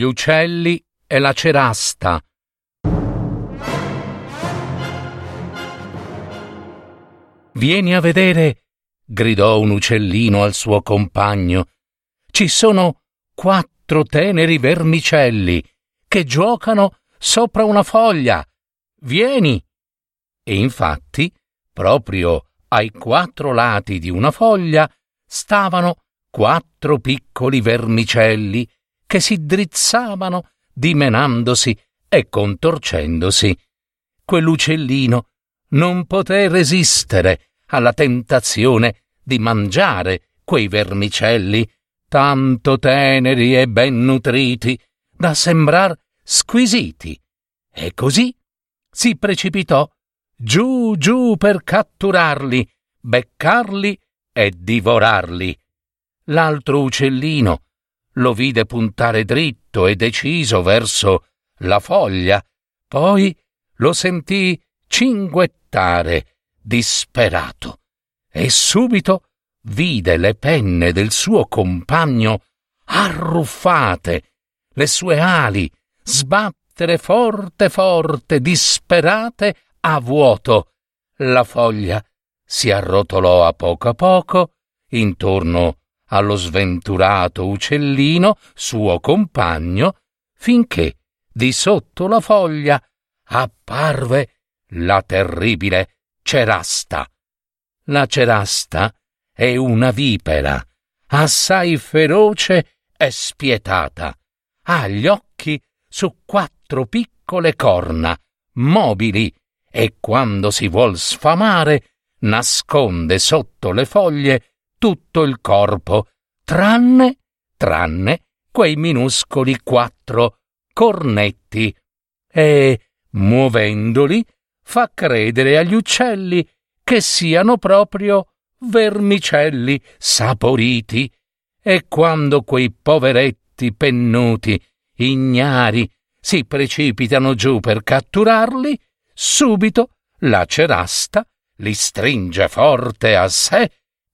Gli uccelli e la cerasta. Vieni a vedere, gridò un uccellino al suo compagno. Ci sono quattro teneri vermicelli che giocano sopra una foglia. Vieni. E infatti, proprio ai quattro lati di una foglia stavano quattro piccoli vermicelli che si drizzavano dimenandosi e contorcendosi. Quell'uccellino non poté resistere alla tentazione di mangiare quei vermicelli tanto teneri e ben nutriti da sembrar squisiti, e così si precipitò giù giù per catturarli, beccarli e divorarli. L'altro uccellino lo vide puntare dritto e deciso verso la foglia, poi lo sentì cinguettare disperato e subito vide le penne del suo compagno arruffate, le sue ali sbattere forte forte, disperate a vuoto. La foglia si arrotolò a poco a poco intorno allo sventurato uccellino, suo compagno, finché di sotto la foglia apparve la terribile cerasta. La cerasta è una vipera, assai feroce e spietata. Ha gli occhi su quattro piccole corna, mobili, e quando si vuol sfamare nasconde sotto le foglie tutto il corpo, tranne, tranne quei minuscoli quattro cornetti, e, muovendoli, fa credere agli uccelli che siano proprio vermicelli saporiti, e quando quei poveretti pennuti, ignari, si precipitano giù per catturarli, subito la cerasta li stringe forte a sé